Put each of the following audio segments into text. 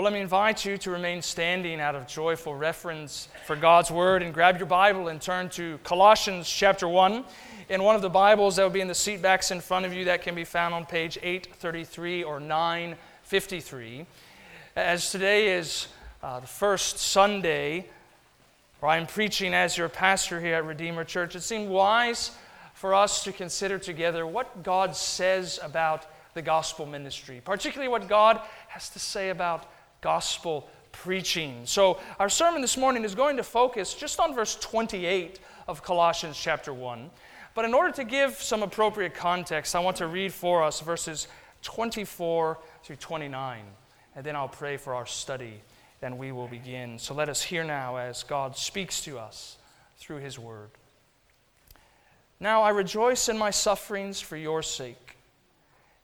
Well, let me invite you to remain standing out of joyful reverence for God's word and grab your Bible and turn to Colossians chapter 1. In one of the Bibles that will be in the seat backs in front of you, that can be found on page 833 or 953. As today is uh, the first Sunday where I'm preaching as your pastor here at Redeemer Church, it seemed wise for us to consider together what God says about the gospel ministry, particularly what God has to say about gospel preaching. So, our sermon this morning is going to focus just on verse 28 of Colossians chapter 1. But in order to give some appropriate context, I want to read for us verses 24 through 29, and then I'll pray for our study. Then we will begin. So let us hear now as God speaks to us through his word. Now I rejoice in my sufferings for your sake.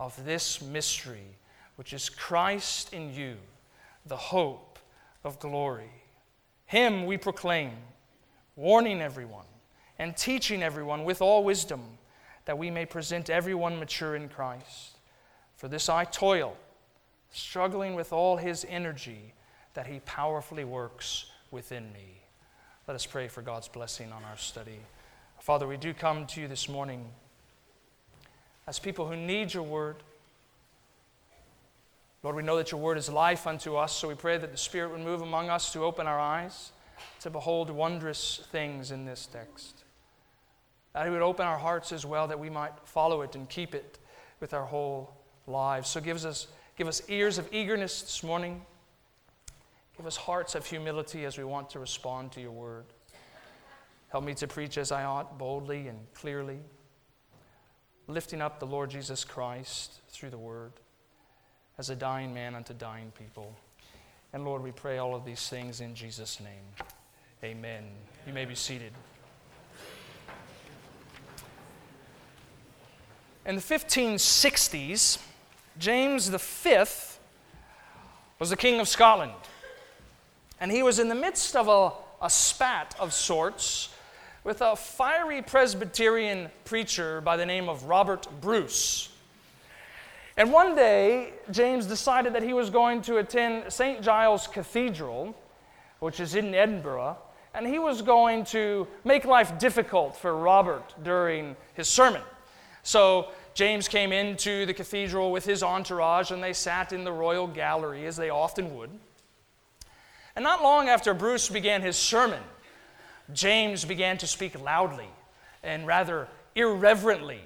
of this mystery, which is Christ in you, the hope of glory. Him we proclaim, warning everyone and teaching everyone with all wisdom, that we may present everyone mature in Christ. For this I toil, struggling with all his energy that he powerfully works within me. Let us pray for God's blessing on our study. Father, we do come to you this morning as people who need your word. Lord, we know that your word is life unto us, so we pray that the Spirit would move among us to open our eyes to behold wondrous things in this text. That He would open our hearts as well, that we might follow it and keep it with our whole lives. So give us, give us ears of eagerness this morning. Give us hearts of humility as we want to respond to your word. Help me to preach as I ought, boldly and clearly, lifting up the Lord Jesus Christ through the word as a dying man unto dying people. And Lord, we pray all of these things in Jesus' name. Amen. You may be seated. In the 1560s, James V was the King of Scotland. And he was in the midst of a, a spat of sorts with a fiery Presbyterian preacher by the name of Robert Bruce. And one day, James decided that he was going to attend St. Giles Cathedral, which is in Edinburgh, and he was going to make life difficult for Robert during his sermon. So James came into the cathedral with his entourage, and they sat in the royal gallery, as they often would. And not long after Bruce began his sermon, James began to speak loudly and rather irreverently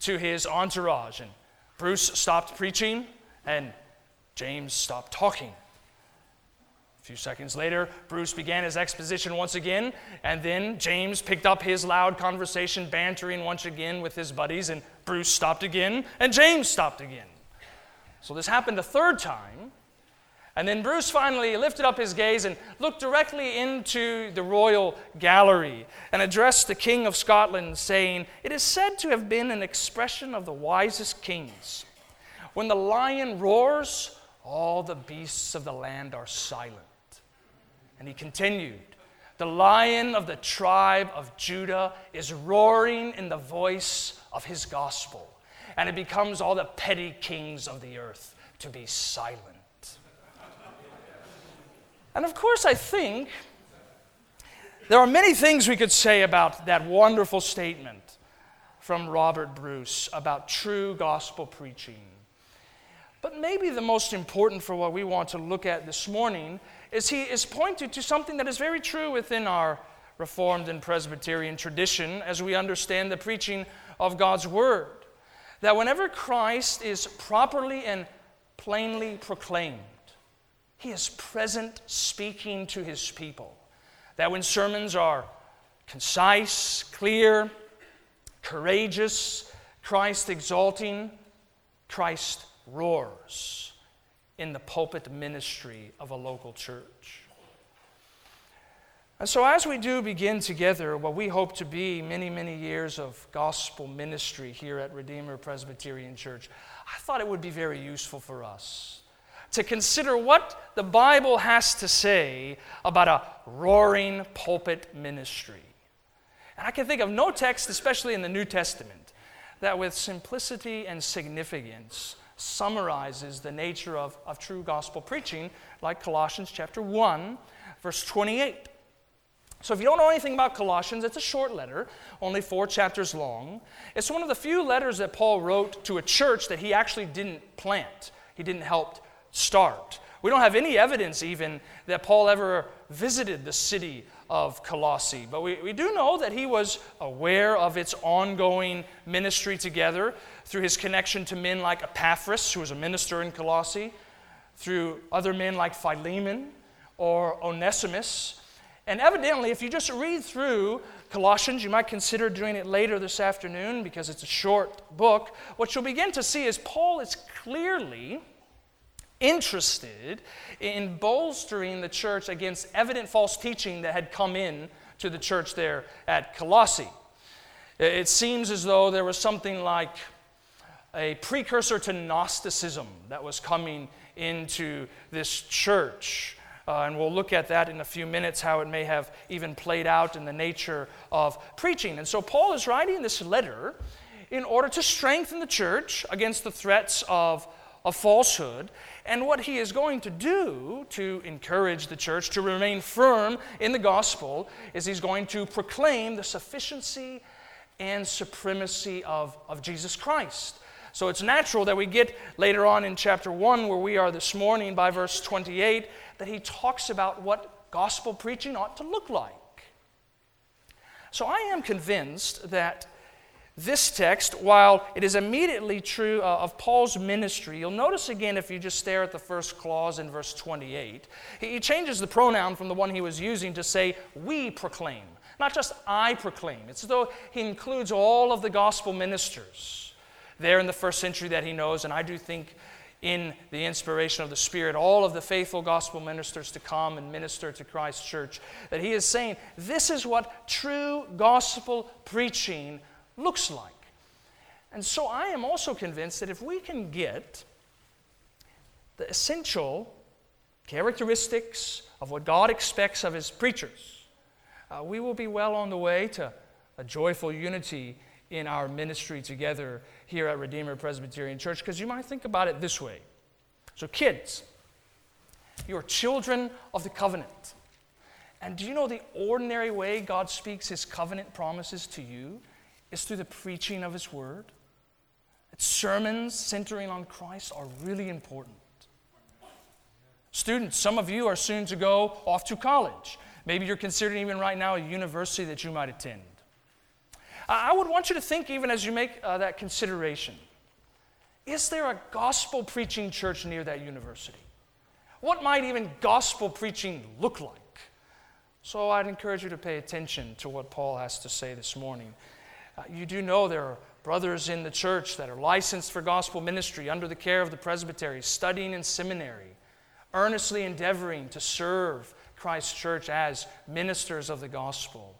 to his entourage. And Bruce stopped preaching, and James stopped talking. A few seconds later, Bruce began his exposition once again, and then James picked up his loud conversation, bantering once again with his buddies, and Bruce stopped again, and James stopped again. So this happened a third time, and then Bruce finally lifted up his gaze and looked directly into the royal gallery and addressed the King of Scotland, saying, It is said to have been an expression of the wisest kings. When the lion roars, all the beasts of the land are silent. And he continued, The lion of the tribe of Judah is roaring in the voice of his gospel, and it becomes all the petty kings of the earth to be silent. And of course, I think there are many things we could say about that wonderful statement from Robert Bruce about true gospel preaching. But maybe the most important for what we want to look at this morning is he is pointed to something that is very true within our Reformed and Presbyterian tradition as we understand the preaching of God's Word. That whenever Christ is properly and plainly proclaimed, he is present speaking to his people. That when sermons are concise, clear, courageous, Christ exalting, Christ roars. in the pulpit ministry of a local church. And so, as we do begin together what we hope to be many, many years of gospel ministry here at Redeemer Presbyterian Church, I thought it would be very useful for us to consider what the Bible has to say about a roaring pulpit ministry. And I can think of no text, especially in the New Testament, that with simplicity and significance summarizes the nature of, of true gospel preaching, like Colossians chapter 1, verse 28. So, if you don't know anything about Colossians, it's a short letter, only four chapters long. It's one of the few letters that Paul wrote to a church that he actually didn't plant, he didn't help start. We don't have any evidence, even, that Paul ever visited the city of Colossae. But we, we do know that he was aware of its ongoing ministry together through his connection to men like Epaphras, who was a minister in Colossae, through other men like Philemon or Onesimus. And evidently, if you just read through Colossians, you might consider doing it later this afternoon because it's a short book. What you'll begin to see is Paul is clearly interested in bolstering the church against evident false teaching that had come in to the church there at Colossae. It seems as though there was something like a precursor to Gnosticism that was coming into this church. Uh, and we'll look at that in a few minutes, how it may have even played out in the nature of preaching. And so Paul is writing this letter in order to strengthen the church against the threats of, of falsehood and what he is going to do to encourage the church to remain firm in the gospel is he's going to proclaim the sufficiency and supremacy of, of Jesus Christ. So it's natural that we get later on in chapter 1, where we are this morning, by verse 28, that he talks about what gospel preaching ought to look like. So I am convinced that this text, while it is immediately true uh, of Paul's ministry, you'll notice again if you just stare at the first clause in verse 28, he changes the pronoun from the one he was using to say, We proclaim. Not just I proclaim. It's as though he includes all of the gospel ministers there in the first century that he knows, and I do think in the inspiration of the Spirit, all of the faithful gospel ministers to come and minister to Christ's church, that he is saying, This is what true gospel preaching looks like. And so I am also convinced that if we can get the essential characteristics of what God expects of His preachers, uh, we will be well on the way to a joyful unity in our ministry together here at Redeemer Presbyterian Church. Because you might think about it this way. So, kids, you're children of the covenant. And do you know the ordinary way God speaks His covenant promises to you? Is through the preaching of His Word. Sermons centering on Christ are really important. Students, some of you are soon to go off to college. Maybe you're considering even right now a university that you might attend. I would want you to think, even as you make uh, that consideration, is there a gospel preaching church near that university? What might even gospel preaching look like? So I'd encourage you to pay attention to what Paul has to say this morning. Uh, you do know there are brothers in the church that are licensed for gospel ministry under the care of the presbytery, studying in seminary, earnestly endeavoring to serve Christ's church as ministers of the gospel.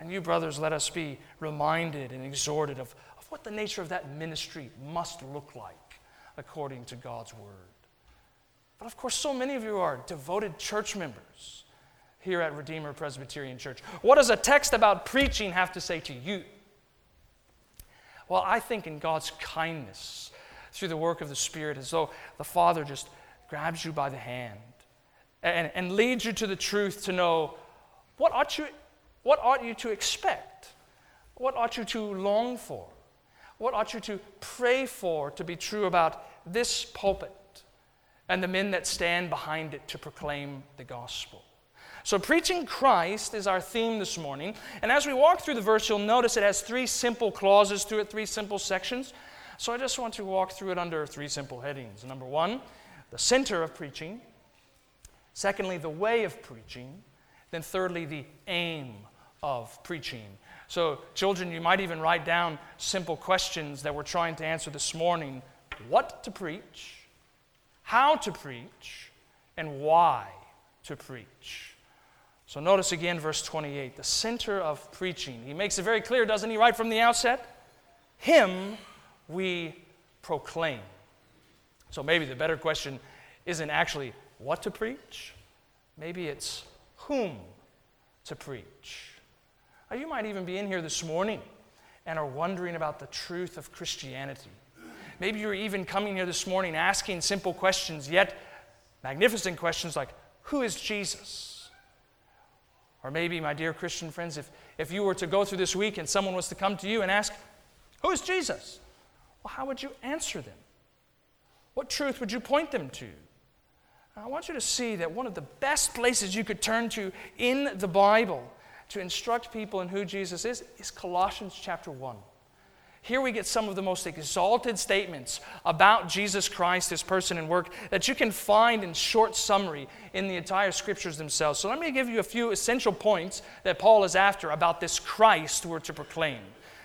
And you, brothers, let us be reminded and exhorted of, of what the nature of that ministry must look like according to God's word. But of course, so many of you are devoted church members here at Redeemer Presbyterian Church. What does a text about preaching have to say to you? Well, I think in God's kindness through the work of the Spirit, as though the Father just grabs you by the hand and, and leads you to the truth to know what ought, you, what ought you to expect? What ought you to long for? What ought you to pray for to be true about this pulpit and the men that stand behind it to proclaim the gospel? So, preaching Christ is our theme this morning. And as we walk through the verse, you'll notice it has three simple clauses to it, three simple sections. So, I just want to walk through it under three simple headings. Number one, the center of preaching. Secondly, the way of preaching. Then, thirdly, the aim of preaching. So, children, you might even write down simple questions that we're trying to answer this morning what to preach, how to preach, and why to preach. So notice again verse 28, the center of preaching. He makes it very clear, doesn't he, right from the outset? Him we proclaim. So maybe the better question isn't actually what to preach, maybe it's whom to preach. Now, you might even be in here this morning and are wondering about the truth of Christianity. Maybe you're even coming here this morning asking simple questions, yet magnificent questions like, Who is Jesus? Or maybe, my dear Christian friends, if, if you were to go through this week and someone was to come to you and ask, Who is Jesus? Well, how would you answer them? What truth would you point them to? I want you to see that one of the best places you could turn to in the Bible to instruct people in who Jesus is is Colossians chapter 1. Here we get some of the most exalted statements about Jesus Christ, his person and work, that you can find in short summary in the entire scriptures themselves. So let me give you a few essential points that Paul is after about this Christ we're to proclaim.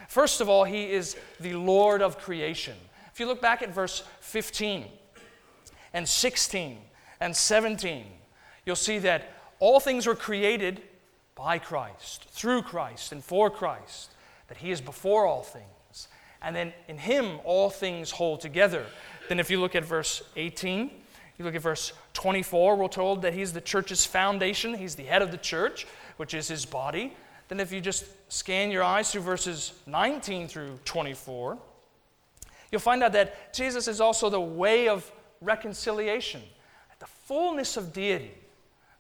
First of all, he is the Lord of creation. If you look back at verse 15 and 16 and 17, you'll see that all things were created by Christ, through Christ, and for Christ, that he is before all things. And then in him, all things hold together. Then, if you look at verse 18, you look at verse 24, we're told that he's the church's foundation, he's the head of the church, which is his body. Then, if you just scan your eyes through verses 19 through 24, you'll find out that Jesus is also the way of reconciliation. The fullness of deity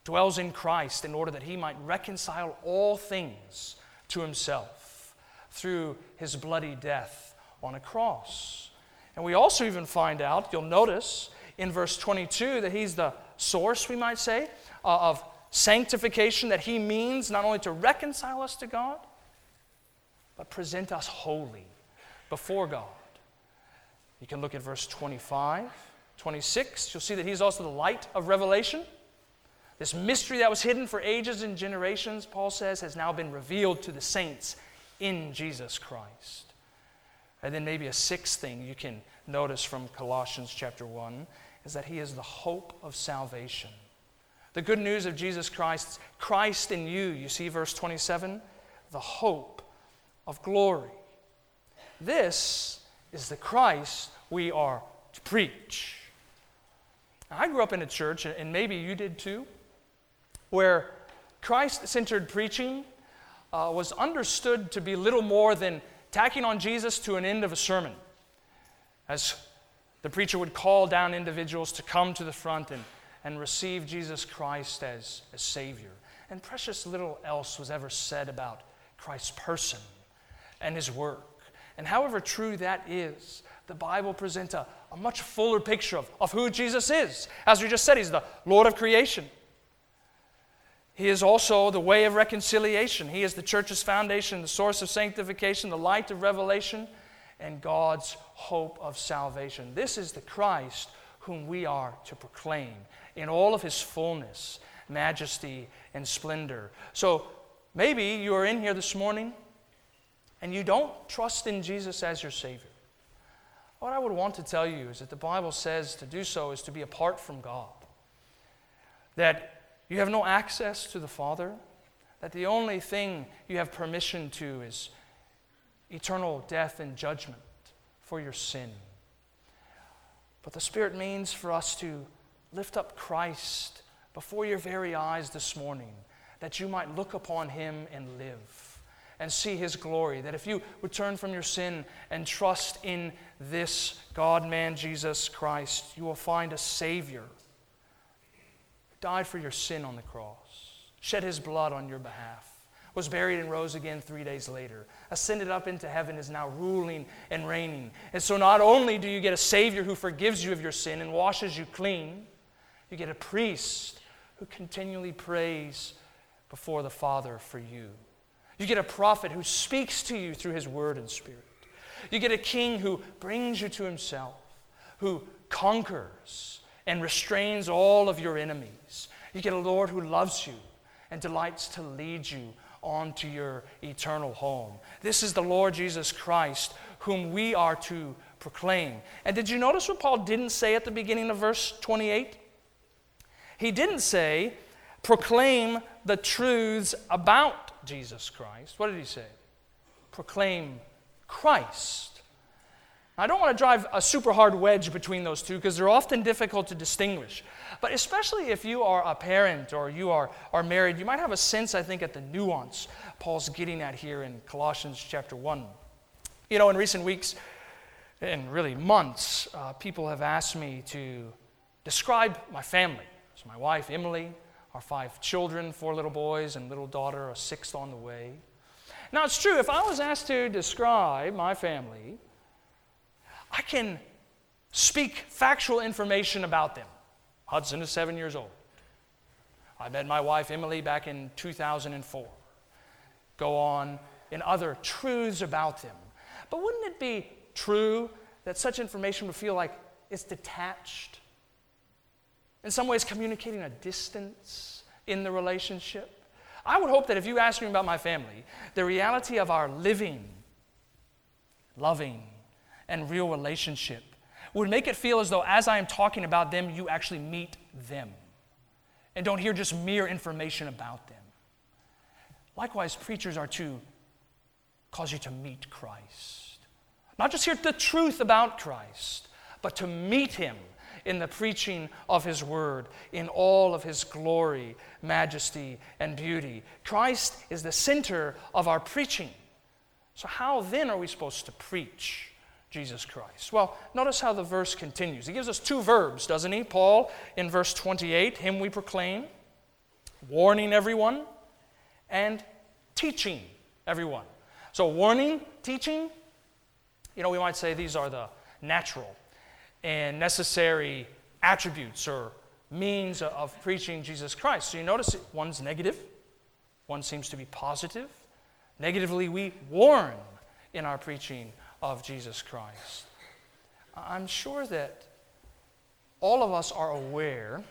dwells in Christ in order that he might reconcile all things to himself through his bloody death on a cross. And we also even find out, you'll notice in verse 22, that he's the source, we might say, uh, of sanctification, that he means not only to reconcile us to God, but present us holy before God. You can look at verse 25, 26. You'll see that he's also the light of revelation. This mystery that was hidden for ages and generations, Paul says, has now been revealed to the saints in Jesus Christ. And then maybe a sixth thing you can notice from Colossians chapter 1 is that he is the hope of salvation. The good news of Jesus Christ, Christ in you, you see verse 27, the hope of glory. This is the Christ we are to preach. I grew up in a church, and maybe you did too, where Christ centered preaching uh, was understood to be little more than tacking on Jesus to an end of a sermon. As the preacher would call down individuals to come to the front and, and receive Jesus Christ as, as Savior. And precious little else was ever said about Christ's person and his work. And however true that is, the Bible presents a, a much fuller picture of, of who Jesus is. As we just said, he's the Lord of creation. He is also the way of reconciliation. He is the church's foundation, the source of sanctification, the light of revelation, and God's hope of salvation. This is the Christ whom we are to proclaim in all of his fullness, majesty, and splendor. So maybe you are in here this morning and you don't trust in Jesus as your Savior. What I would want to tell you is that the Bible says to do so is to be apart from God. That you have no access to the Father, that the only thing you have permission to is eternal death and judgment for your sin. But the Spirit means for us to lift up Christ before your very eyes this morning, that you might look upon him and live and see his glory. That if you would turn from your sin and trust in this God man, Jesus Christ, you will find a Savior died for your sin on the cross, shed his blood on your behalf was buried and rose again three days later, ascended up into heaven, is now ruling and reigning. And so, not only do you get a Savior who forgives you of your sin and washes you clean, you get a priest who continually prays before the Father for you. You get a prophet who speaks to you through his word and spirit. You get a king who brings you to himself, who conquers and restrains all of your enemies. You get a Lord who loves you and delights to lead you on to your eternal home. This is the Lord Jesus Christ, whom we are to proclaim. And did you notice what Paul didn't say at the beginning of verse 28? He didn't say, proclaim the truths about Jesus Christ. What did he say? Proclaim Christ. I don't want to drive a super hard wedge between those two because they're often difficult to distinguish. But especially if you are a parent or you are, are married, you might have a sense, I think, at the nuance Paul's getting at here in Colossians chapter 1. You know, in recent weeks, and really months, uh, people have asked me to describe my family. So, my wife, Emily, our five children, four little boys, and little daughter, a sixth on the way. Now, it's true, if I was asked to describe my family, I can speak factual information about them. Hudson is seven years old. I met my wife, Emily, back in 2004. Go on in other truths about them. But wouldn't it be true that such information would feel like it's detached? In some ways, communicating a distance in the relationship. I would hope that if you ask me about my family, the reality of our living, loving, and real relationship would make it feel as though as I am talking about them, you actually meet them and don't hear just mere information about them. Likewise, preachers are to cause you to meet Christ. Not just hear the truth about Christ, but to meet Him in the preaching of His Word, in all of His glory, majesty, and beauty. Christ is the center of our preaching. So, how then are we supposed to preach Jesus Christ? Well, notice how the verse continues. He gives us two verbs, doesn't he? Paul, in verse 28, Him we proclaim, warning everyone, and teaching everyone. So, warning, teaching, you know, we might say these are the natural and necessary attributes or means of preaching Jesus Christ. So you notice one's negative, one seems to be positive. Negatively, we warn in our preaching of Jesus Christ. I'm sure that all of us are aware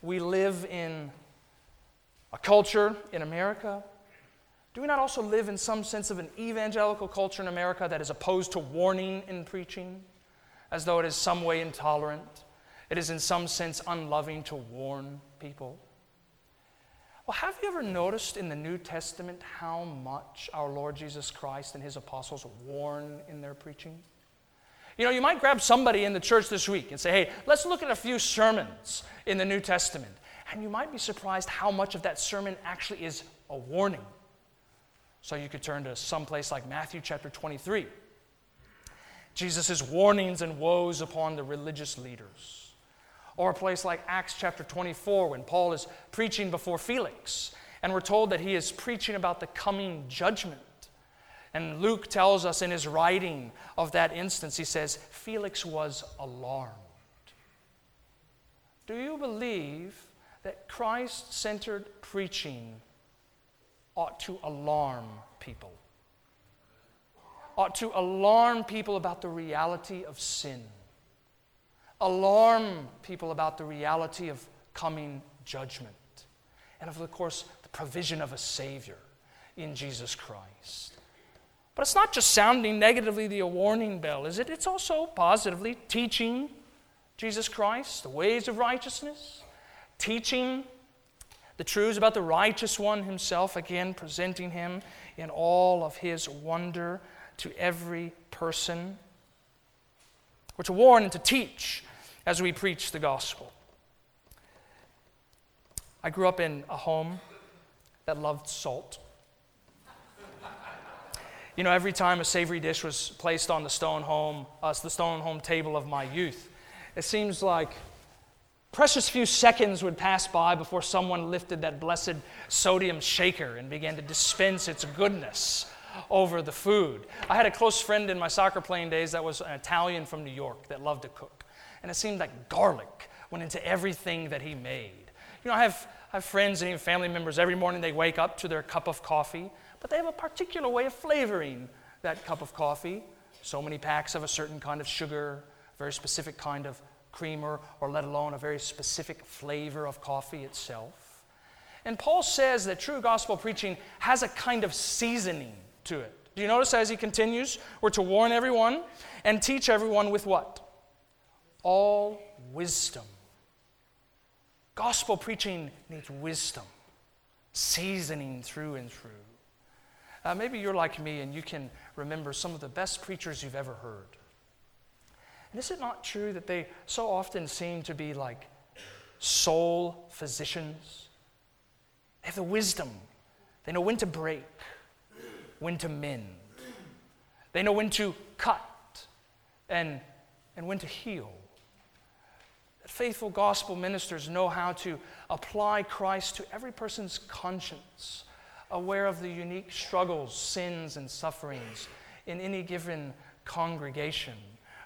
we live in a culture in America. Do we not also live in some sense of an evangelical culture in America that is opposed to warning in preaching? as though it is some way intolerant. It is in some sense unloving to warn people. Well, have you ever noticed in the New Testament how much our Lord Jesus Christ and his apostles warn in their preaching? You know, you might grab somebody in the church this week and say, hey, let's look at a few sermons in the New Testament. And you might be surprised how much of that sermon actually is a warning. So you could turn to some place like Matthew chapter 23 Jesus' warnings and woes upon the religious leaders. Or a place like Acts chapter 24, when Paul is preaching before Felix, and we're told that he is preaching about the coming judgment. And Luke tells us in his writing of that instance, he says, Felix was alarmed. Do you believe that Christ centered preaching ought to alarm people? ought to alarm people about the reality of sin, alarm people about the reality of coming judgment, and of course, the provision of a Savior in Jesus Christ. But it's not just sounding negatively the warning bell, is it? It's also positively teaching Jesus Christ, the ways of righteousness, teaching the truths about the righteous one himself, again, presenting him in all of his wonder to every person. We're to warn and to teach as we preach the gospel. I grew up in a home that loved salt. You know, every time a savory dish was placed on the stone home, uh, the stone home table of my youth, it seems like precious few seconds would pass by before someone lifted that blessed sodium shaker and began to dispense its goodness over the food. I had a close friend in my soccer playing days that was an Italian from New York that loved to cook. And it seemed like garlic went into everything that he made. You know, I have, I have friends and even family members, every morning they wake up to their cup of coffee, but they have a particular way of flavoring that cup of coffee. So many packs of a certain kind of sugar, very specific kind of creamer, or let alone a very specific flavor of coffee itself. And Paul says that true gospel preaching has a kind of seasoning to it. Do you notice as he continues? We're to warn everyone and teach everyone with what? All wisdom. Gospel preaching needs wisdom, seasoning through and through. Uh, maybe you're like me and you can remember some of the best preachers you've ever heard. And is it not true that they so often seem to be like soul physicians? They have the wisdom, they know when to break, when to mend, they know when to cut and, and when to heal. That faithful gospel ministers know how to apply Christ to every person's conscience aware of the unique struggles, sins, and sufferings in any given congregation.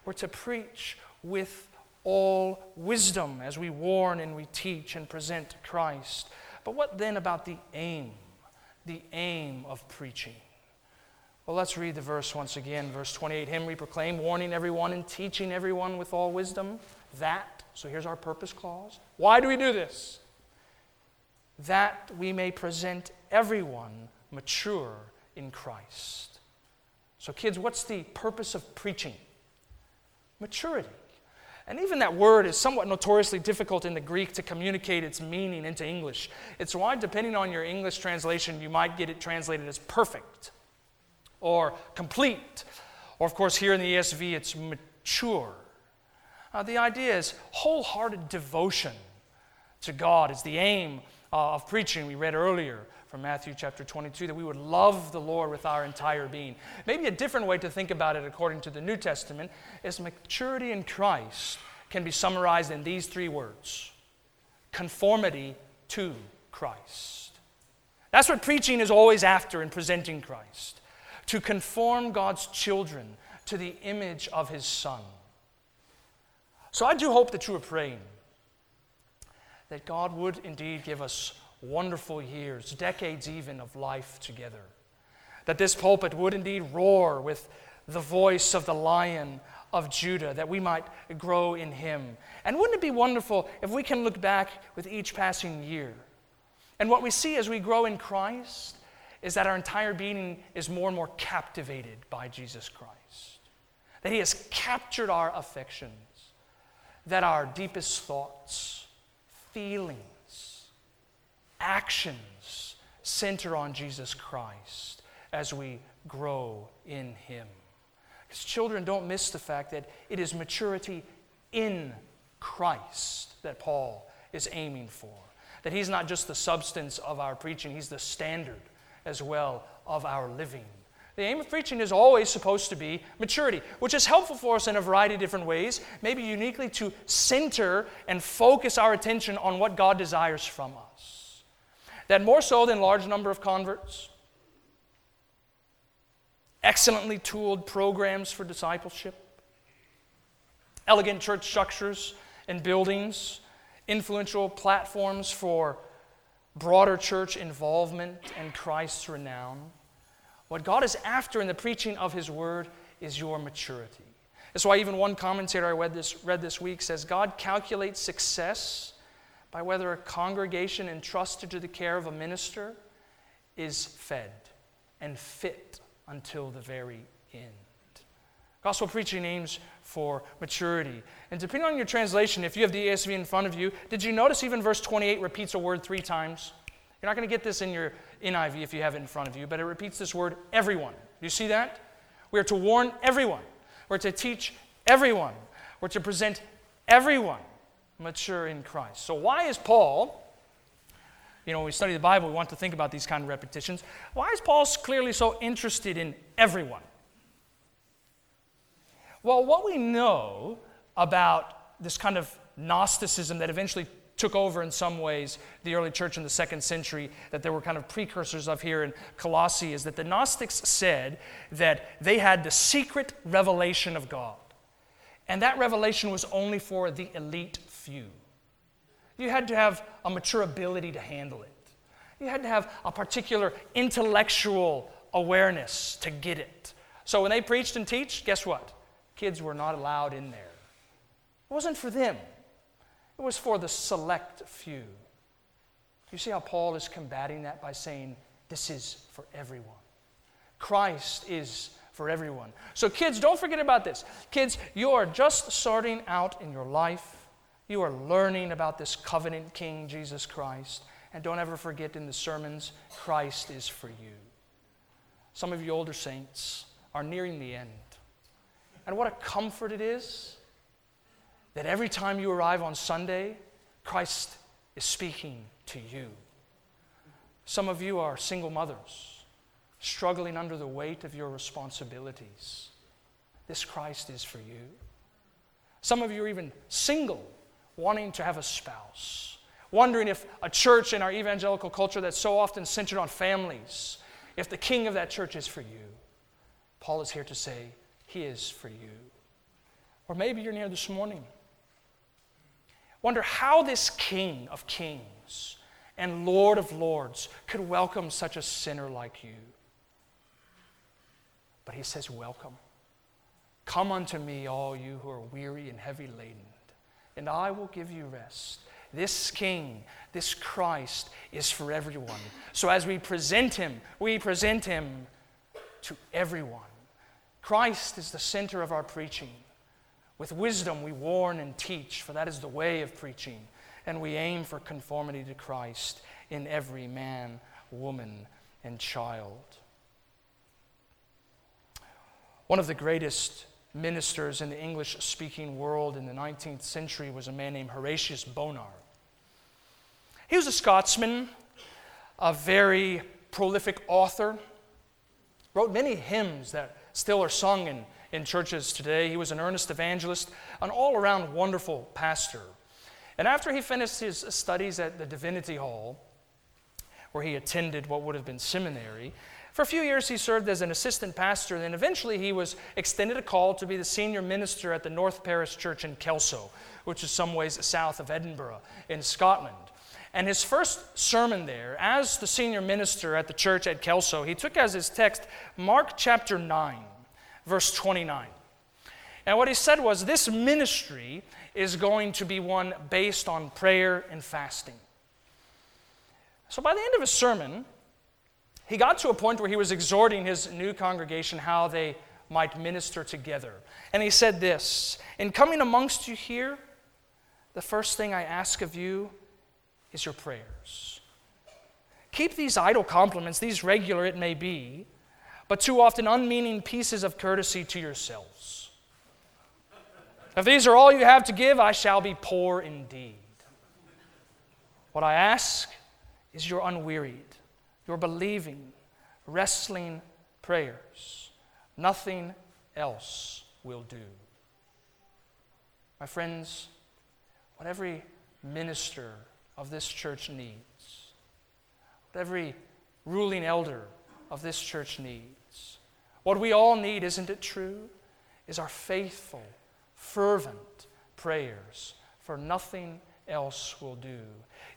We're to preach with all wisdom as we warn and we teach and present Christ. But what then about the aim? The aim of preaching. Well, let's read the verse once again. Verse 28 Him we proclaim, warning everyone and teaching everyone with all wisdom. That, so here's our purpose clause. Why do we do this? That we may present everyone mature in Christ. So, kids, what's the purpose of preaching? Maturity. And even that word is somewhat notoriously difficult in the Greek to communicate its meaning into English. It's why, depending on your English translation, you might get it translated as perfect or complete. Or, of course, here in the ESV, it's mature. Uh, the idea is wholehearted devotion to God is the aim uh, of preaching we read earlier from Matthew chapter 22 that we would love the Lord with our entire being. Maybe a different way to think about it, according to the New Testament, is maturity in Christ can be summarized in these three words conformity to Christ. That's what preaching is always after in presenting Christ to conform God's children to the image of His Son. So I do hope that you are praying that God would indeed give us wonderful years, decades even, of life together. That this pulpit would indeed roar with the voice of the lion of Judah, that we might grow in him. And wouldn't it be wonderful if we can look back with each passing year? And what we see as we grow in Christ is that our entire being is more and more captivated by Jesus Christ. That he has captured our affections, that our deepest thoughts, feelings, actions center on Jesus Christ as we grow in Him. Because children don't miss the fact that it is maturity in Christ that Paul is aiming for. That He's not just the substance of our preaching, He's the standard as well of our living. The aim of preaching is always supposed to be maturity, which is helpful for us in a variety of different ways, maybe uniquely to center and focus our attention on what God desires from us that more so than large number of converts, excellently tooled programs for discipleship, elegant church structures and buildings, influential platforms for broader church involvement and Christ's renown. What God is after in the preaching of His Word is your maturity. That's why even one commentator I read this, read this week says God calculates success by whether a congregation entrusted to the care of a minister is fed and fit until the very end. Gospel preaching aims for maturity. And depending on your translation, if you have the ESV in front of you, did you notice even verse 28 repeats a word three times? You're not going to get this in your NIV if you have it in front of you, but it repeats this word everyone. You see that? We are to warn everyone. We're to teach everyone. We're to present everyone mature in Christ. So, why is Paul, you know, when we study the Bible, we want to think about these kind of repetitions. Why is Paul clearly so interested in everyone? Well, what we know about this kind of Gnosticism that eventually took over in some ways the early church in the second century that there were kind of precursors of here in Colossae is that the Gnostics said that they had the secret revelation of God. And that revelation was only for the elite few. You had to have a mature ability to handle it. You had to have a particular intellectual awareness to get it. So when they preached and teach, guess what? Kids were not allowed in there. It wasn't for them. It was for the select few. You see how Paul is combating that by saying, This is for everyone. Christ is for everyone. So, kids, don't forget about this. Kids, you are just starting out in your life. You are learning about this covenant king, Jesus Christ. And don't ever forget in the sermons, Christ is for you. Some of you older saints are nearing the end. And what a comfort it is that every time you arrive on Sunday, Christ is speaking to you. Some of you are single mothers, struggling under the weight of your responsibilities. This Christ is for you. Some of you are even single, wanting to have a spouse, wondering if a church in our evangelical culture that's so often centered on families, if the king of that church is for you. Paul is here to say, He is for you. Or maybe you're near this morning. Wonder how this King of Kings and Lord of Lords could welcome such a sinner like you. But he says, Welcome. Come unto me, all you who are weary and heavy laden, and I will give you rest. This King, this Christ, is for everyone. So as we present him, we present him to everyone. Christ is the center of our preaching. With wisdom, we warn and teach, for that is the way of preaching. And we aim for conformity to Christ in every man, woman, and child. One of the greatest ministers in the English speaking world in the 19th century was a man named Horatius Bonar. He was a Scotsman, a very prolific author, wrote many hymns that still are sung in in churches today. He was an earnest evangelist, an all around wonderful pastor. And after he finished his studies at the Divinity Hall, where he attended what would have been seminary, for a few years he served as an assistant pastor, and eventually he was extended a call to be the senior minister at the North Parish Church in Kelso, which is some ways south of Edinburgh in Scotland. And his first sermon there, as the senior minister at the church at Kelso, he took as his text Mark chapter 9 verse 29. And what he said was this ministry is going to be one based on prayer and fasting. So by the end of his sermon, he got to a point where he was exhorting his new congregation how they might minister together. And he said this In coming amongst you here, the first thing I ask of you is your prayers. Keep these idle compliments, these regular it may be, but too often unmeaning pieces of courtesy to yourselves. If these are all you have to give, I shall be poor indeed. What I ask is your unwearied, your believing, wrestling prayers. Nothing else will do. My friends, what every minister of this church needs, what every ruling elder of this church needs, what we all need, isn't it true, is our faithful, fervent prayers, for nothing else will do.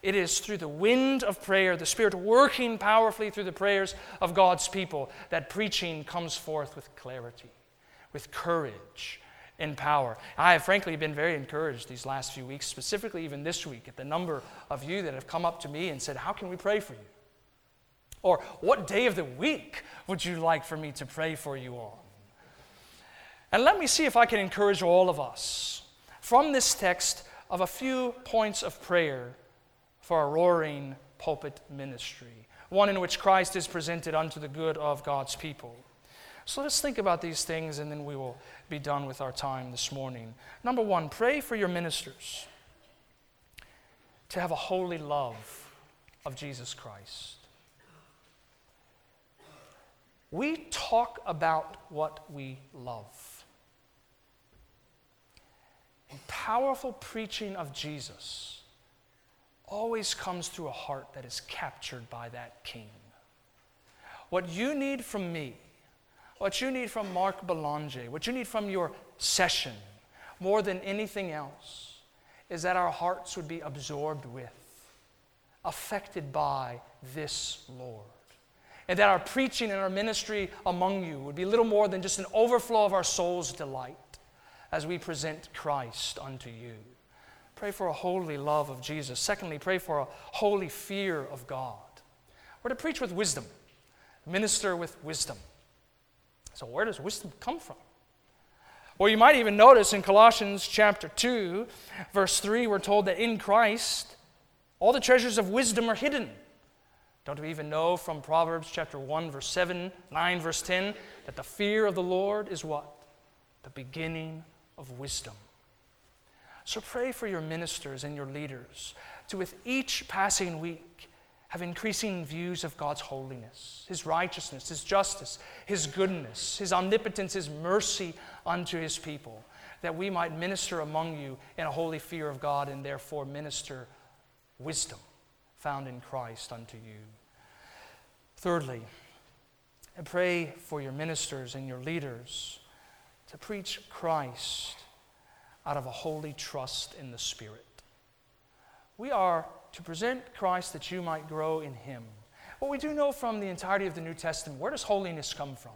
It is through the wind of prayer, the Spirit working powerfully through the prayers of God's people, that preaching comes forth with clarity, with courage, and power. I have frankly been very encouraged these last few weeks, specifically even this week, at the number of you that have come up to me and said, How can we pray for you? Or what day of the week would you like for me to pray for you on? And let me see if I can encourage all of us from this text of a few points of prayer for a roaring pulpit ministry, one in which Christ is presented unto the good of God's people. So let's think about these things and then we will be done with our time this morning. Number one, pray for your ministers to have a holy love of Jesus Christ. We talk about what we love. And powerful preaching of Jesus always comes through a heart that is captured by that King. What you need from me, what you need from Mark Belanger, what you need from your session, more than anything else, is that our hearts would be absorbed with, affected by this Lord and that our preaching and our ministry among you would be little more than just an overflow of our soul's delight as we present Christ unto you. Pray for a holy love of Jesus. Secondly, pray for a holy fear of God. We're to preach with wisdom, minister with wisdom. So, where does wisdom come from? Well, you might even notice in Colossians chapter 2, verse 3, we're told that in Christ, all the treasures of wisdom are hidden. Don't we even know from Proverbs chapter 1, verse 7, 9, verse 10, that the fear of the Lord is what? The beginning of wisdom. So pray for your ministers and your leaders to, with each passing week, have increasing views of God's holiness, His righteousness, His justice, His goodness, His omnipotence, His mercy unto His people, that we might minister among you in a holy fear of God and therefore minister wisdom found in Christ unto you. Thirdly, I pray for your ministers and your leaders to preach Christ out of a holy trust in the Spirit. We are to present Christ that you might grow in Him. What we do know from the entirety of the New Testament, where does holiness come from?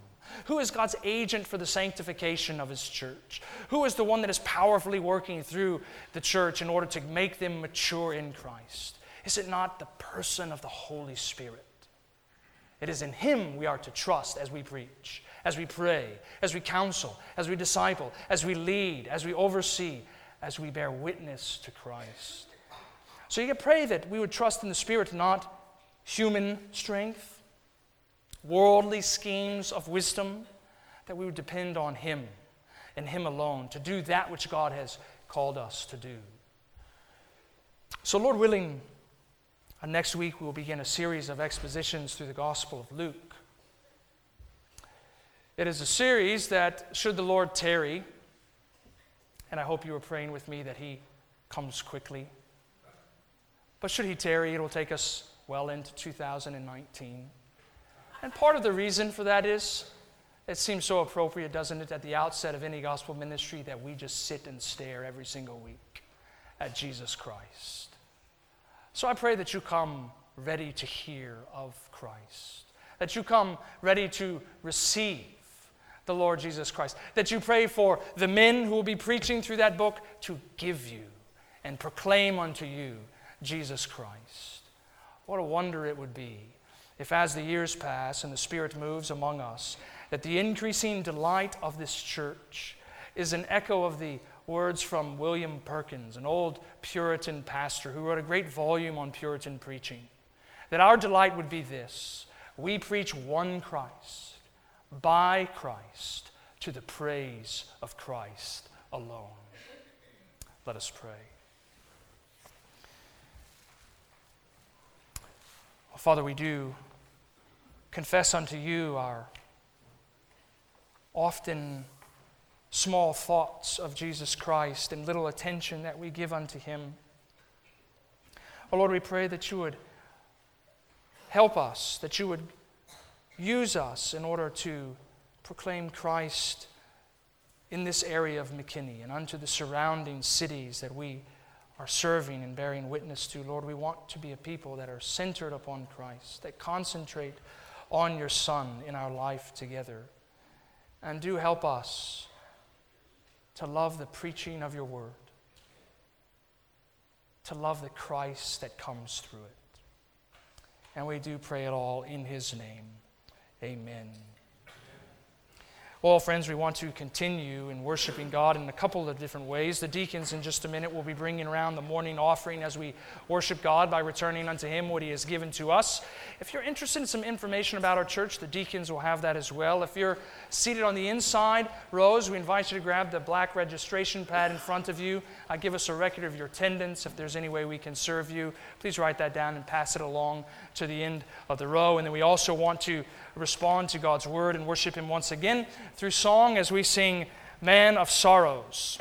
Who is God's agent for the sanctification of His church? Who is the one that is powerfully working through the church in order to make them mature in Christ? Is it not the person of the Holy Spirit? It is in Him we are to trust as we preach, as we pray, as we counsel, as we disciple, as we lead, as we oversee, as we bear witness to Christ. So you can pray that we would trust in the Spirit, not human strength, worldly schemes of wisdom, that we would depend on Him and Him alone to do that which God has called us to do. So, Lord willing, uh, next week we will begin a series of expositions through the Gospel of Luke. It is a series that, should the Lord tarry, and I hope you are praying with me that He comes quickly. But should He tarry, it will take us well into 2019. And part of the reason for that is it seems so appropriate, doesn't it, at the outset of any gospel ministry that we just sit and stare every single week at Jesus Christ. So I pray that you come ready to hear of Christ, that you come ready to receive the Lord Jesus Christ, that you pray for the men who will be preaching through that book to give you and proclaim unto you Jesus Christ. What a wonder it would be if, as the years pass and the Spirit moves among us, that the increasing delight of this church is an echo of the words from William Perkins, an old Puritan pastor who wrote a great volume on Puritan preaching. That our delight would be this we preach one Christ, by Christ, to the praise of Christ alone. Let us pray. Father, we do confess unto you our often small thoughts of Jesus Christ and little attention that we give unto him. Oh Lord, we pray that you would help us, that you would use us in order to proclaim Christ in this area of McKinney and unto the surrounding cities that we are serving and bearing witness to. Lord, we want to be a people that are centered upon Christ, that concentrate on your Son in our life together. And do help us to love the preaching of your word, to love the Christ that comes through it. And we do pray it all in his name. Amen. Well, friends, we want to continue in worshiping God in a couple of different ways. The deacons, in just a minute, will be bringing around the morning offering as we worship God by returning unto Him what He has given to us. If you're interested in some information about our church, the deacons will have that as well. If you're seated on the inside rows, we invite you to grab the black registration pad in front of you. Uh, give us a record of your attendance. If there's any way we can serve you, please write that down and pass it along to the end of the row. And then we also want to respond to God's word and worship Him once again through song as we sing Man of Sorrows.